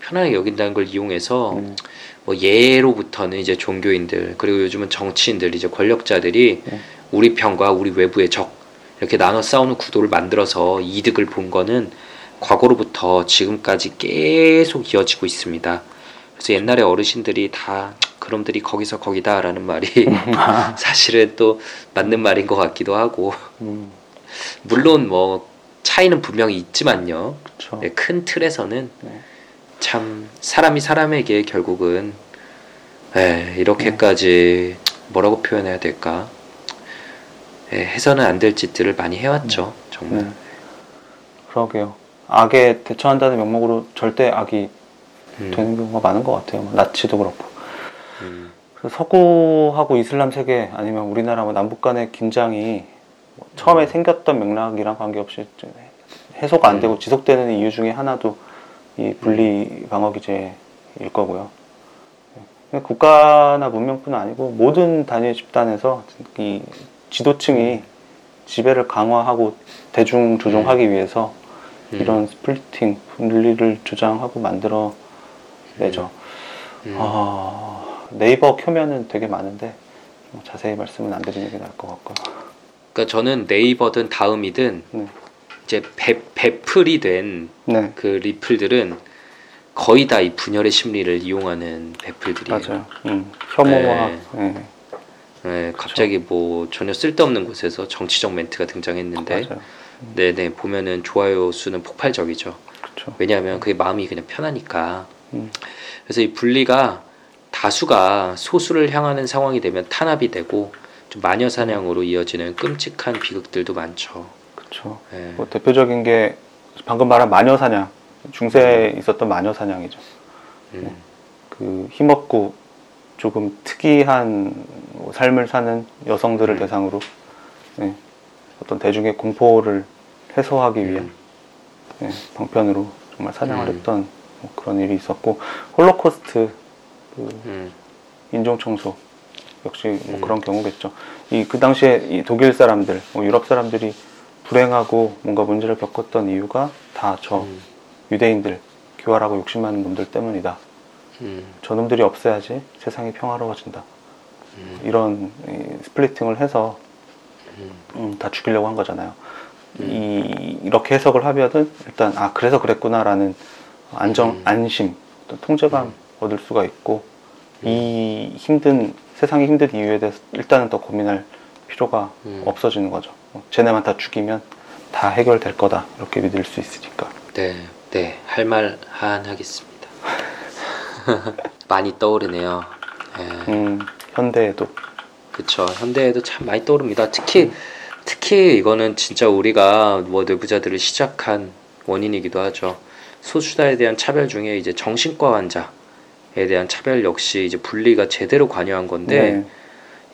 편안하게 여긴다는 걸 이용해서 음, 뭐 예로부터는 이제 종교인들 그리고 요즘은 정치인들 이제 권력자들이 네. 우리 편과 우리 외부의 적 이렇게 나눠 싸우는 구도를 만들어서 이득을 본 거는 과거로부터 지금까지 계속 이어지고 있습니다. 그래서 옛날에 어르신들이 다 그놈들이 거기서 거기다라는 말이 사실은 또 맞는 말인 것 같기도 하고 음, 물론 뭐 차이는 분명히 있지만요. 네, 큰 틀에서는 네. 참 사람이 사람에게 결국은 예, 이렇게까지 뭐라고 표현해야 될까? 예, 해서는 안 될 짓들을 많이 해왔죠. 정말. 네. 그러게요. 악에 대처한다는 명목으로 절대 악이 음, 되는 경우가 많은 것 같아요. 뭐 나치도 그렇고. 음, 서구하고 이슬람 세계 아니면 우리나라 뭐 남북 간의 긴장이 뭐 처음에 생겼던 맥락이랑 관계없이 좀 해소가 안 음. 되고 지속되는 이유 중에 하나도 이 분리 방어 기제일 거고요. 네. 국가나 문명뿐 아니고 모든 단위 집단에서 이 지도층이 지배를 강화하고 대중 조종하기 위해서 음, 이런 splitting 분리를 주장하고 만들어 내죠. 음. 아, 네이버 켜면은 되게 많은데 뭐 자세히 말씀은 안 드리는 게 나을 것 같고. 그러니까 저는 네이버든 다음이든 네. 이제 베, 베플이 된그 네, 리플들은 거의 다 이 분열의 심리를 이용하는 배플들이에요. 맞아요. 음, 혐오와 네. 네, 네, 갑자기 뭐 전혀 쓸데없는 곳에서 정치적 멘트가 등장했는데, 맞아요. 네네 보면은 좋아요 수는 폭발적이죠. 그렇죠. 왜냐하면 그게 마음이 그냥 편하니까. 음. 그래서 이 분리가 다수가 소수를 향하는 상황이 되면 탄압이 되고 좀 마녀 사냥으로 이어지는 끔찍한 비극들도 많죠. 그렇죠. 예. 뭐 대표적인 게 방금 말한 마녀 사냥, 중세에 있었던 마녀 사냥이죠. 음, 그 힘없고 조금 특이한 뭐 삶을 사는 여성들을 음. 대상으로 네, 어떤 대중의 공포를 해소하기 음, 네, 방편으로 정말 사냥을 음. 했던 뭐 그런 일이 있었고 홀로코스트 그 음, 인종 청소 역시 뭐 음. 그런 경우겠죠. 이 그 당시에 이 독일 사람들, 뭐 유럽 사람들이 불행하고 뭔가 문제를 겪었던 이유가 다저 음, 유대인들 교활하고 욕심 많은 놈들 때문이다. 음, 저놈들이 없어야지 세상이 평화로워진다. 음, 이런 이 스플리팅을 해서 음, 음, 다 죽이려고 한 거잖아요. 이, 이렇게 해석을 하면은 일단 아 그래서 그랬구나라는 안정 음. 안심 통제감 음. 얻을 수가 있고 이 힘든 세상의 힘든 이유에 대해서 일단은 더 고민할 필요가 음. 없어지는 거죠. 어, 쟤네만 다 죽이면 다 해결될 거다 이렇게 믿을 수 있으니까. 네, 네, 할 말 한 하겠습니다. 많이 떠오르네요. 예. 음, 현대에도 그쵸. 현대에도 참 많이 떠오릅니다. 특히 특히 이거는 진짜 우리가 뭐 내부자들을 시작한 원인이기도 하죠. 소수자에 대한 차별 중에 이제 정신과 환자에 대한 차별 역시 이제 분리가 제대로 관여한 건데 네,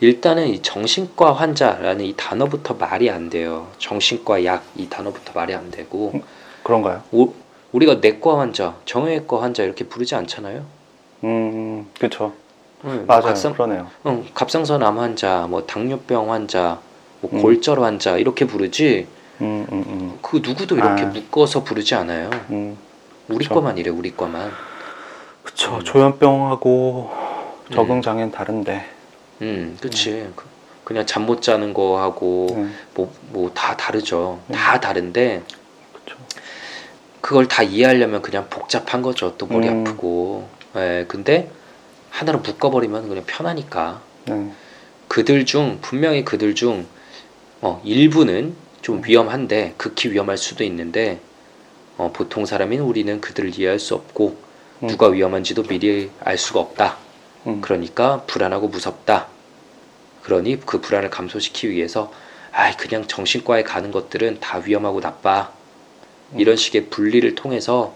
일단은 이 정신과 환자라는 이 단어부터 말이 안 돼요. 정신과 약 이 단어부터 말이 안 되고 그런가요? 우, 우리가 내과 환자, 정형외과 환자 이렇게 부르지 않잖아요. 음, 그렇죠. 응, 맞아요. 갑상, 그러네요. 응, 갑상선 암 환자, 뭐 당뇨병 환자, 뭐 음. 골절 환자 이렇게 부르지. 음, 음, 음, 그 누구도 이렇게 아. 묶어서 부르지 않아요. 음. 우리 그쵸. 거만 이래, 우리 거만. 그쵸. 음. 조현병하고 적응 장애는 다른데. 음, 그치. 그- 그냥 잠 못 자는 거 하고 네, 뭐뭐 다 다르죠. 음. 다 다른데 그쵸. 그걸 다 이해하려면 그냥 복잡한 거죠. 또 머리 음. 아프고. 예, 근데 하나로 묶어버리면 그냥 편하니까. 네, 그들 중 분명히 그들 중 어, 일부는 좀 음. 위험한데 극히 위험할 수도 있는데 어, 보통 사람인 우리는 그들을 이해할 수 없고 음. 누가 위험한지도 미리 알 수가 없다. 음. 그러니까 불안하고 무섭다. 그러니 그 불안을 감소시키기 위해서 아 그냥 정신과에 가는 것들은 다 위험하고 나빠. 음. 이런 식의 분리를 통해서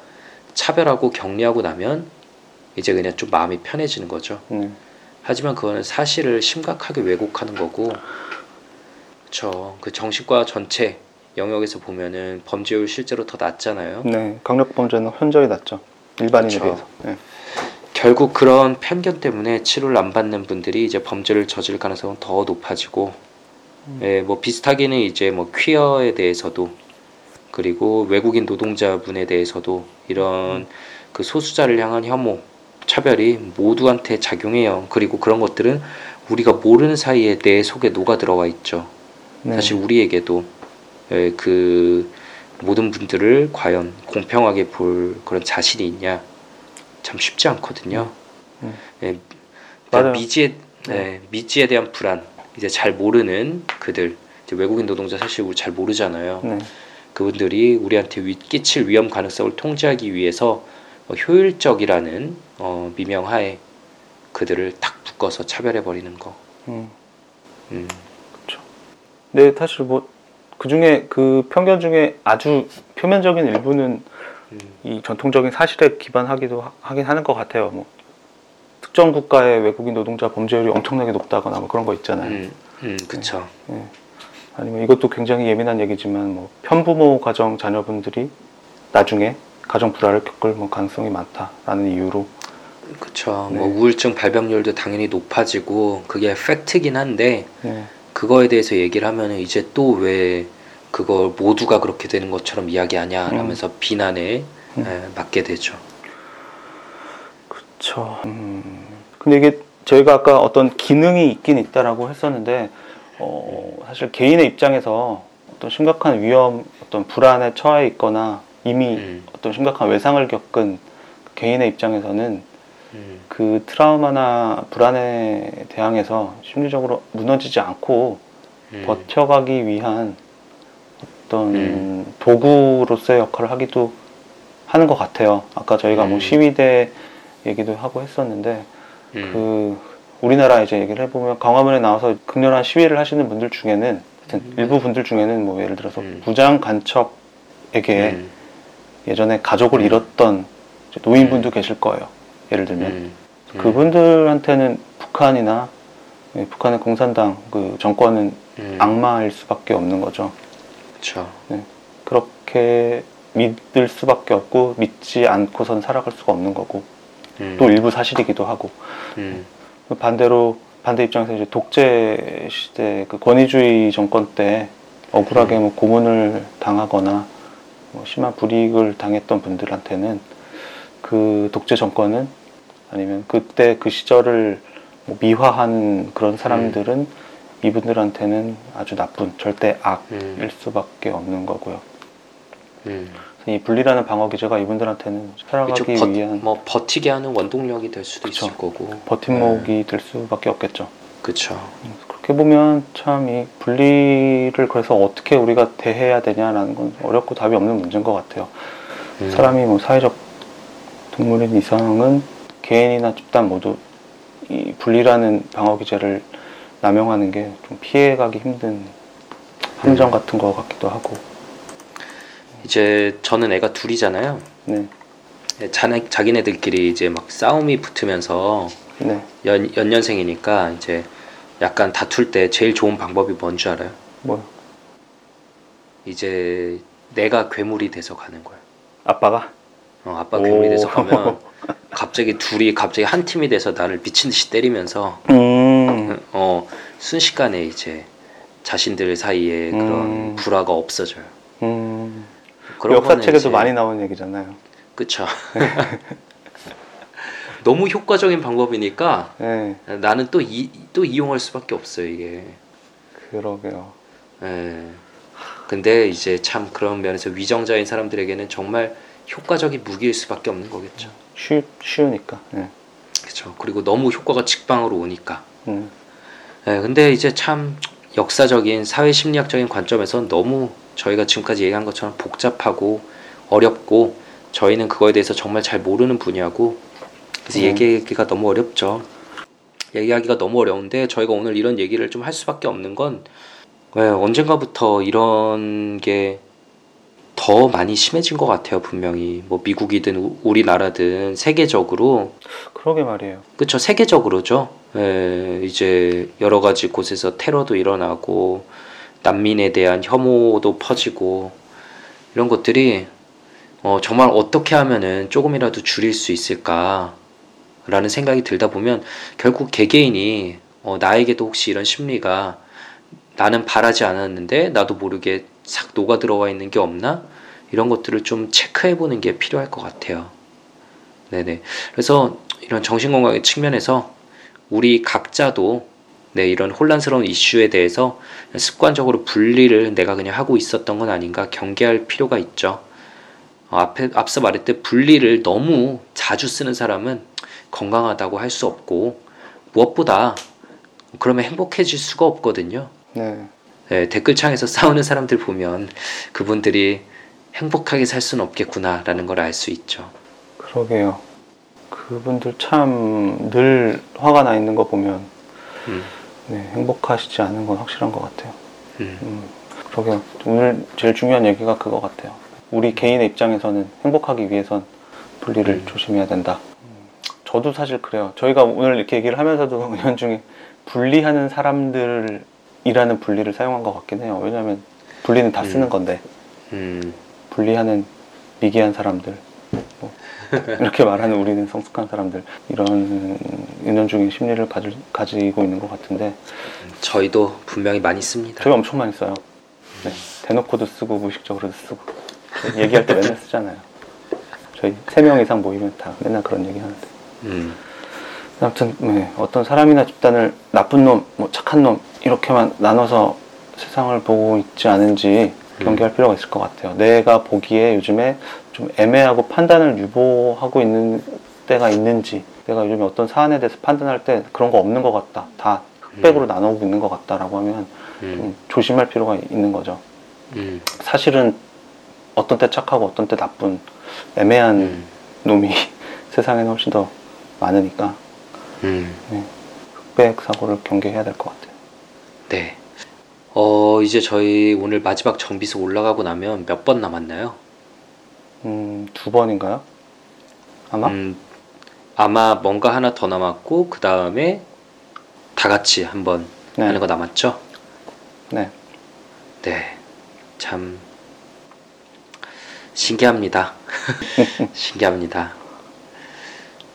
차별하고 격리하고 나면 이제 그냥 좀 마음이 편해지는 거죠. 네. 하지만 그거는 사실을 심각하게 왜곡하는 거고, 그렇죠. 그 정신과 전체 영역에서 보면은 범죄율 실제로 더 낮잖아요. 네, 강력 범죄는 현저히 낮죠. 일반인에 그쵸. 비해서. 네. 결국 그런 편견 때문에 치료를 안 받는 분들이 이제 범죄를 저질 가능성은 더 높아지고, 음. 예, 뭐 비슷하게는 이제 뭐 퀴어에 대해서도 그리고 외국인 노동자분에 대해서도 이런 그 소수자를 향한 혐오, 차별이 모두한테 작용해요. 그리고 그런 것들은 우리가 모르는 사이에 내 속에 녹아 들어와 있죠. 네. 사실 우리에게도 예, 그 모든 분들을 과연 공평하게 볼 그런 자신이 있냐 참 쉽지 않거든요. 음. 예, 맞아요. 미지에 네. 예, 미지에 대한 불안 이제 잘 모르는 그들 외국인 노동자 사실 우리 잘 모르잖아요. 네. 그분들이 우리한테 위, 끼칠 위험 가능성을 통제하기 위해서 어, 효율적이라는 어, 미명하에 그들을 탁 묶어서 차별해 버리는 거. 음. 음. 근데 사실 뭐 그 중에 그 편견 중에 아주 표면적인 일부는 음. 이 전통적인 사실에 기반하기도 하- 하긴 하는 것 같아요. 뭐 특정 국가의 외국인 노동자 범죄율이 엄청나게 높다거나 뭐 그런 거 있잖아요. 음. 음. 그쵸. 아니면 이것도 굉장히 예민한 얘기지만 뭐 편부모 가정 자녀분들이 나중에 가정 불화를 겪을 뭐 가능성이 많다라는 이유로 그쵸. 네. 뭐 우울증 발병률도 당연히 높아지고 그게 팩트긴 한데 네, 그거에 대해서 얘기를 하면은 이제 또 왜 그걸 모두가 그렇게 되는 것처럼 이야기하냐 라면서 비난에 음. 예, 맞게 되죠. 그렇죠. 음, 근데 이게 저희가 아까 어떤 기능이 있긴 있다라고 했었는데 어, 사실 개인의 입장에서 어떤 심각한 위험, 어떤 불안에 처해 있거나 이미 음. 어떤 심각한 외상을 겪은 개인의 입장에서는 음. 그 트라우마나 불안에 대항해서 심리적으로 무너지지 않고 음. 버텨가기 위한 어떤 음. 도구로서의 역할을 하기도 하는 것 같아요. 아까 저희가 뭐 음. 시위대 얘기도 하고 했었는데 음. 그 우리나라 이제 얘기를 해보면 광화문에 나와서 극렬한 시위를 하시는 분들 중에는 하여튼 음. 일부 분들 중에는 뭐 예를 들어서 음. 부장 간첩에게 음. 예전에 가족을 음. 잃었던 노인분도 계실 거예요. 예를 들면 음. 음. 그분들한테는 북한이나 예, 북한의 공산당 그 정권은 음. 악마일 수밖에 없는 거죠. 그쵸. 그렇게 믿을 수밖에 없고 믿지 않고선 살아갈 수가 없는 거고 음. 또 일부 사실이기도 하고 음. 반대로 반대 입장에서 이제 독재 시대 그 권위주의 정권 때 억울하게 뭐 고문을 당하거나 뭐 심한 불이익을 당했던 분들한테는 그 독재 정권은 아니면 그때 그 시절을 뭐 미화한 그런 사람들은 이분들한테는 아주 나쁜 절대 악일 음. 수밖에 없는 거고요. 음. 이 분리라는 방어 기제가 이분들한테는 살아가기 그쵸. 버, 위한 뭐 버티게 하는 원동력이 될 수도 그쵸. 있을 거고. 버팀목이 될 수밖에 없겠죠. 그쵸. 그렇게 보면 참 이 분리를 그래서 어떻게 우리가 대해야 되냐라는 건 어렵고 답이 없는 문제인 것 같아요. 음. 사람이 뭐 사회적 동물인 이상은 개인이나 집단 모두 이 분리라는 방어 기제를 남용하는 게 좀 피해가기 힘든 함정 음. 같은 것 같기도 하고. 이제 저는 애가 둘이잖아요. 네, 자네, 자기네들끼리 이제 막 싸움이 붙으면서 네, 연, 연년생이니까 이제 약간 다툴 때 제일 좋은 방법이 뭔 줄 알아요? 뭐 이제 내가 괴물이 돼서 가는 거야. 아빠가 어, 아빠 괴물이 오. 돼서 가면 갑자기 둘이 갑자기 한 팀이 돼서 나를 미친 듯이 때리면서 음, 어 순식간에 이제 자신들 사이에 그런 음. 불화가 없어져요. 음. 역사책에도 이제- 많이 나오는 얘기잖아요. 그쵸. 너무 효과적인 방법이니까 네, 나는 또, 이, 또 이용할 수밖에 없어요 이게. 그러게요. 예. 근데 이제 참 그런 면에서 위정자인 사람들에게는 정말 효과적인 무기일 수밖에 없는 거겠죠. 쉬, 쉬우니까. 네. 그렇죠. 그리고 너무 효과가 직방으로 오니까. 음, 예, 근데 이제 참 역사적인 사회 심리학적인 관점에서 너무 저희가 지금까지 얘기한 것처럼 복잡하고 어렵고 저희는 그거에 대해서 정말 잘 모르는 분야고 그래서 음. 얘기하기가 너무 어렵죠. 얘기하기가 너무 어려운데 저희가 오늘 이런 얘기를 좀 할 수밖에 없는 건 예, 언젠가부터 이런 게 더 많이 심해진 것 같아요 분명히 뭐 미국이든 우- 우리나라든 세계적으로 그러게 말이에요. 그쵸 세계적으로죠. 예, 이제 여러 가지 곳에서 테러도 일어나고 난민에 대한 혐오도 퍼지고 이런 것들이 어, 정말 어떻게 하면은 조금이라도 줄일 수 있을까라는 생각이 들다 보면 결국 개개인이 어, 나에게도 혹시 이런 심리가 나는 바라지 않았는데 나도 모르게 싹 녹아 들어와 있는 게 없나 이런 것들을 좀 체크해 보는 게 필요할 것 같아요. 네네. 그래서 이런 정신건강의 측면에서 우리 각자도 네, 이런 혼란스러운 이슈에 대해서 습관적으로 분리를 내가 그냥 하고 있었던 건 아닌가 경계할 필요가 있죠. 어, 앞에, 앞서 말했듯 분리를 너무 자주 쓰는 사람은 건강하다고 할 수 없고 무엇보다 그러면 행복해질 수가 없거든요. 네. 네, 댓글창에서 싸우는 사람들 보면 그분들이 행복하게 살 수는 없겠구나라는 걸 알 수 있죠. 그러게요. 그 그분들 참 늘 화가 나 있는 거 보면 음, 네, 행복하시지 않은 건 확실한 것 같아요. 음, 음, 그러게요. 오늘 제일 중요한 얘기가 그거 같아요. 우리 개인의 입장에서는 행복하기 위해선 분리를 음. 조심해야 된다. 음, 저도 사실 그래요. 저희가 오늘 이렇게 얘기를 하면서도 은연중에 분리하는 사람들 이라는 분리를 사용한 것 같긴 해요. 왜냐하면 분리는 다 쓰는 음. 건데 음, 분리하는 미개한 사람들 뭐 이렇게 말하는 우리는 성숙한 사람들 이런 은연중에 심리를 가질, 가지고 있는 것 같은데 저희도 분명히 많이 씁니다. 저희 엄청 많이 써요. 네, 대놓고도 쓰고 무의식적으로도 쓰고 얘기할 때 맨날 쓰잖아요. 저희 세 명 이상 모이면 다 맨날 그런 얘기 하는데. 음, 아무튼 네, 어떤 사람이나 집단을 나쁜 놈, 뭐 착한 놈 이렇게만 나눠서 세상을 보고 있지 않은지 경계할 필요가 있을 것 같아요. 내가 보기에 요즘에 좀 애매하고 판단을 유보하고 있는 때가 있는지, 내가 요즘에 어떤 사안에 대해서 판단할 때 그런 거 없는 것 같다, 다 흑백으로 나누고 있는 것 같다라고 하면 좀 음, 조심할 필요가 있는 거죠. 음, 사실은 어떤 때 착하고 어떤 때 나쁜 애매한 음, 놈이 세상에는 훨씬 더 많으니까 음. 흑백 사고를 경계해야 될 것 같아요. 네. 어, 이제 저희 오늘 마지막 정비소 올라가고 나면 몇 번 남았나요? 음, 두 번인가요? 아마? 음, 아마 뭔가 하나 더 남았고 그 다음에 다 같이 한번 네. 하는 거 남았죠? 네. 네. 참 신기합니다. 신기합니다.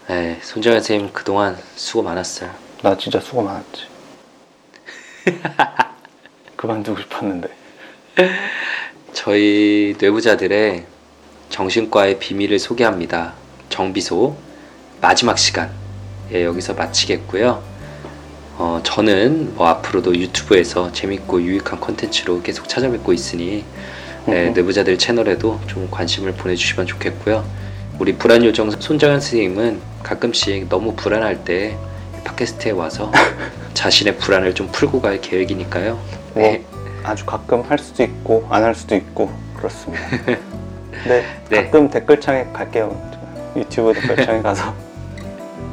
네, 손정현 선생님 그동안 수고 많았어요. 나 진짜 수고 많았지. 그만두고 싶었는데. 저희 뇌부자들의 정신과의 비밀을 소개합니다. 정비소 마지막 시간 예, 여기서 마치겠고요. 어, 저는 뭐 앞으로도 유튜브에서 재밌고 유익한 컨텐츠로 계속 찾아뵙고 있으니 예, 음흠. 뇌부자들 채널에도 좀 관심을 보내주시면 좋겠고요. 우리 불안 요정 손정현 선생님은 가끔씩 너무 불안할 때 팟캐스트에 와서 자신의 불안을 좀 풀고 갈 계획이니까요. 뭐, 네. 아주 가끔 할 수도 있고, 안 할 수도 있고, 그렇습니다. 근데 네. 가끔 댓글창에 갈게요. 유튜브 댓글창에 가서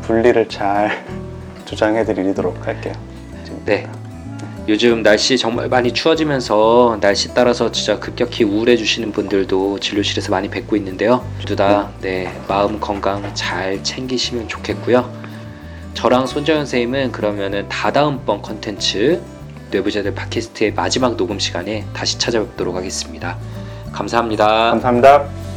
분리를 잘 주장해 드리도록 할게요. 네. 요즘 날씨 정말 많이 추워지면서 날씨 따라서 진짜 급격히 우울해지시는 분들도 진료실에서 많이 뵙고 있는데요. 모두 다 네, 마음 건강 잘 챙기시면 좋겠고요. 저랑 손정현 선생님은 그러면은 다다음번 컨텐츠 뇌부자들 팟캐스트의 마지막 녹음 시간에 다시 찾아뵙도록 하겠습니다. 감사합니다. 감사합니다.